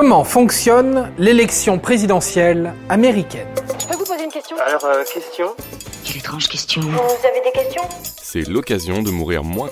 Comment fonctionne l'élection présidentielle américaine Je peux vous poser une question Alors, euh, question Quelle étrange question. Vous avez des questions C'est l'occasion de mourir moins.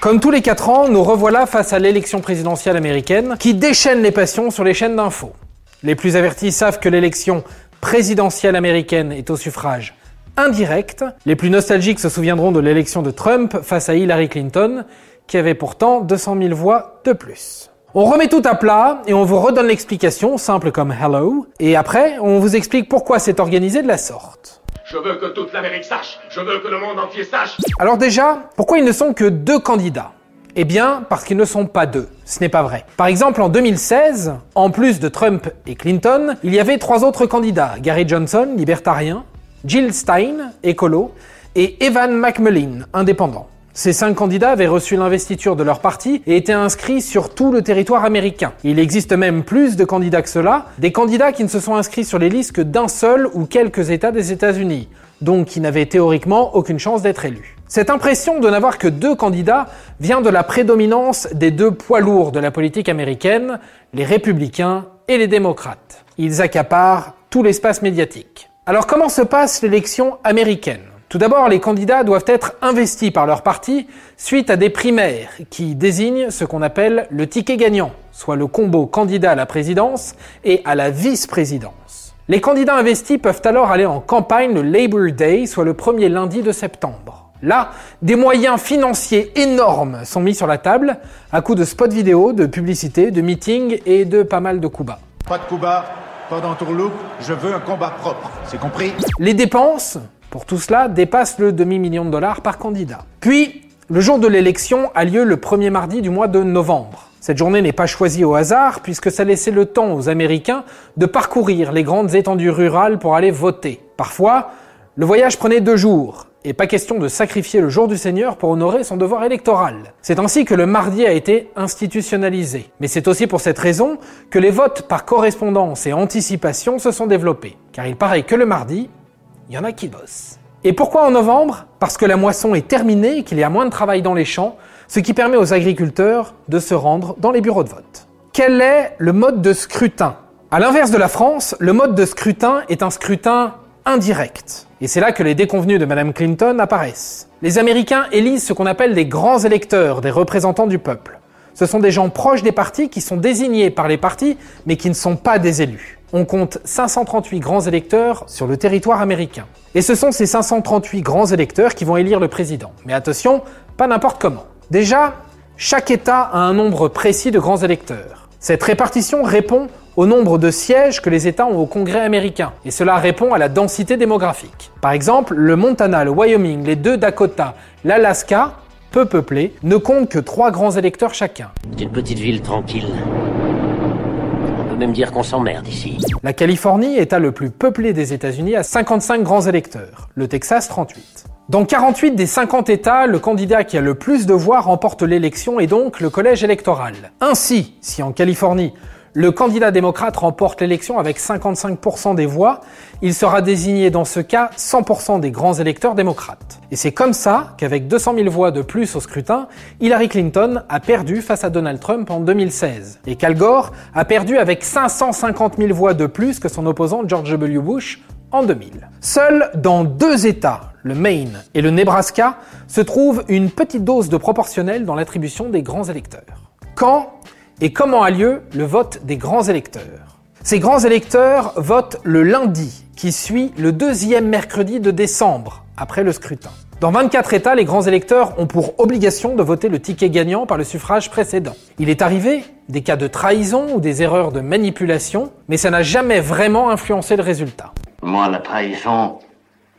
Comme tous les 4 ans, nous revoilà face à l'élection présidentielle américaine qui déchaîne les passions sur les chaînes d'infos. Les plus avertis savent que l'élection présidentielle américaine est au suffrage indirect. Les plus nostalgiques se souviendront de l'élection de Trump face à Hillary Clinton, qui avait pourtant 200 000 voix de plus. On remet tout à plat et on vous redonne l'explication, simple comme hello, et après, on vous explique pourquoi c'est organisé de la sorte. Je veux que toute l'Amérique sache. Je veux que le monde entier sache. Alors déjà, pourquoi ils ne sont que deux candidats? Eh bien, parce qu'ils ne sont pas deux. Ce n'est pas vrai. Par exemple, en 2016, en plus de Trump et Clinton, il y avait trois autres candidats. Gary Johnson, libertarien, Jill Stein, écolo, et Evan McMullin, indépendant. Ces cinq candidats avaient reçu l'investiture de leur parti et étaient inscrits sur tout le territoire américain. Il existe même plus de candidats que cela, des candidats qui ne se sont inscrits sur les listes que d'un seul ou quelques États des États-Unis, donc qui n'avaient théoriquement aucune chance d'être élus. Cette impression de n'avoir que deux candidats vient de la prédominance des deux poids lourds de la politique américaine, les républicains et les démocrates. Ils accaparent tout l'espace médiatique. Alors comment se passe l'élection américaine? Tout d'abord, les candidats doivent être investis par leur parti suite à des primaires qui désignent ce qu'on appelle le ticket gagnant, soit le combo candidat à la présidence et à la vice-présidence. Les candidats investis peuvent alors aller en campagne le Labor Day, soit le premier lundi de septembre. Là, des moyens financiers énormes sont mis sur la table, à coup de spots vidéo, de publicité, de meetings et de pas mal de coups bas. Pas de coups bas, pas d'entourloupe, je veux un combat propre, c'est compris? Les dépenses pour tout cela dépasse le demi-million de dollars par candidat. Puis, le jour de l'élection a lieu le premier mardi du mois de novembre. Cette journée n'est pas choisie au hasard puisque ça laissait le temps aux Américains de parcourir les grandes étendues rurales pour aller voter. Parfois, le voyage prenait deux jours, et pas question de sacrifier le jour du Seigneur pour honorer son devoir électoral. C'est ainsi que le mardi a été institutionnalisé. Mais c'est aussi pour cette raison que les votes par correspondance et anticipation se sont développés. Car il paraît que le mardi, il y en a qui bossent. Et pourquoi en novembre? Parce que la moisson est terminée et qu'il y a moins de travail dans les champs, ce qui permet aux agriculteurs de se rendre dans les bureaux de vote. Quel est le mode de scrutin? À l'inverse de la France, le mode de scrutin est un scrutin indirect. Et c'est là que les déconvenus de Mme Clinton apparaissent. Les Américains élisent ce qu'on appelle des grands électeurs, des représentants du peuple. Ce sont des gens proches des partis qui sont désignés par les partis, mais qui ne sont pas des élus on compte 538 grands électeurs sur le territoire américain. Et ce sont ces 538 grands électeurs qui vont élire le président. Mais attention, pas n'importe comment. Déjà, chaque État a un nombre précis de grands électeurs. Cette répartition répond au nombre de sièges que les États ont au Congrès américain, et cela répond à la densité démographique. Par exemple, le Montana, le Wyoming, les deux Dakota, l'Alaska, peu peuplés, ne comptent que trois grands électeurs chacun. C'est une petite ville tranquille même dire qu'on s'emmerde ici. La Californie, État le plus peuplé des États-Unis, a 55 grands électeurs, le Texas 38. Dans 48 des 50 États, le candidat qui a le plus de voix remporte l'élection et donc le collège électoral. Ainsi, si en Californie, le candidat démocrate remporte l'élection avec 55% des voix, il sera désigné dans ce cas 100% des grands électeurs démocrates. Et c'est comme ça qu'avec 200 000 voix de plus au scrutin, Hillary Clinton a perdu face à Donald Trump en 2016. Et qu'Al Gore a perdu avec 550 000 voix de plus que son opposant George W. Bush en 2000. Seul dans deux États, le Maine et le Nebraska, se trouve une petite dose de proportionnel dans l'attribution des grands électeurs. Quand et comment a lieu le vote des grands électeurs? Ces grands électeurs votent le lundi, qui suit le deuxième mercredi de décembre, après le scrutin. Dans 24 États, les grands électeurs ont pour obligation de voter le ticket gagnant par le suffrage précédent. Il est arrivé des cas de trahison ou des erreurs de manipulation, mais ça n'a jamais vraiment influencé le résultat. Moi, la trahison,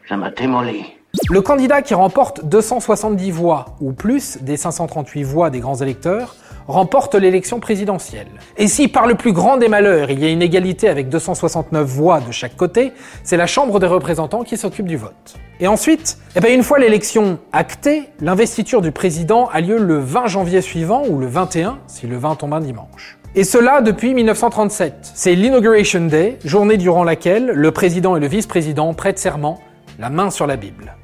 ça m'a démoli. Le candidat qui remporte 270 voix ou plus des 538 voix des grands électeurs remporte l'élection présidentielle. Et si par le plus grand des malheurs il y a une égalité avec 269 voix de chaque côté, c'est la Chambre des représentants qui s'occupe du vote. Et ensuite, eh bien une fois l'élection actée, l'investiture du président a lieu le 20 janvier suivant ou le 21 si le 20 tombe un dimanche. Et cela depuis 1937. C'est l'Inauguration Day, journée durant laquelle le président et le vice-président prêtent serment, la main sur la Bible.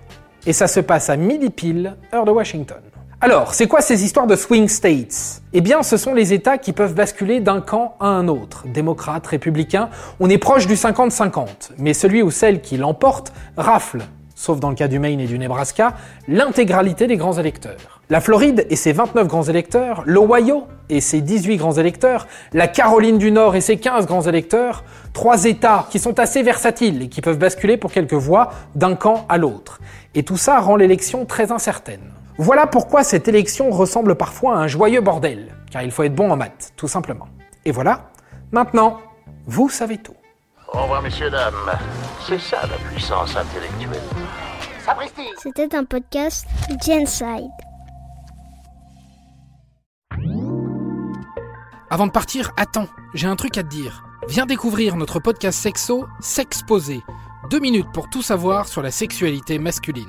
Et ça se passe à midi pile, heure de Washington. Alors, c'est quoi ces histoires de swing states? Eh bien, ce sont les États qui peuvent basculer d'un camp à un autre. Démocrate, républicain, on est proche du 50-50, mais celui ou celle qui l'emporte rafle, sauf dans le cas du Maine et du Nebraska, l'intégralité des grands électeurs. La Floride et ses 29 grands électeurs, l'Ohio et ses 18 grands électeurs, la Caroline du Nord et ses 15 grands électeurs, trois États qui sont assez versatiles et qui peuvent basculer pour quelques voix d'un camp à l'autre. Et tout ça rend l'élection très incertaine. Voilà pourquoi cette élection ressemble parfois à un joyeux bordel, car il faut être bon en maths, tout simplement. Et voilà, maintenant, vous savez tout. Au revoir, messieurs, dames. C'est ça la puissance intellectuelle. C'était un podcast Genside. Avant de partir, attends, j'ai un truc à te dire. Viens découvrir notre podcast sexo, S'exposer. Deux minutes pour tout savoir sur la sexualité masculine.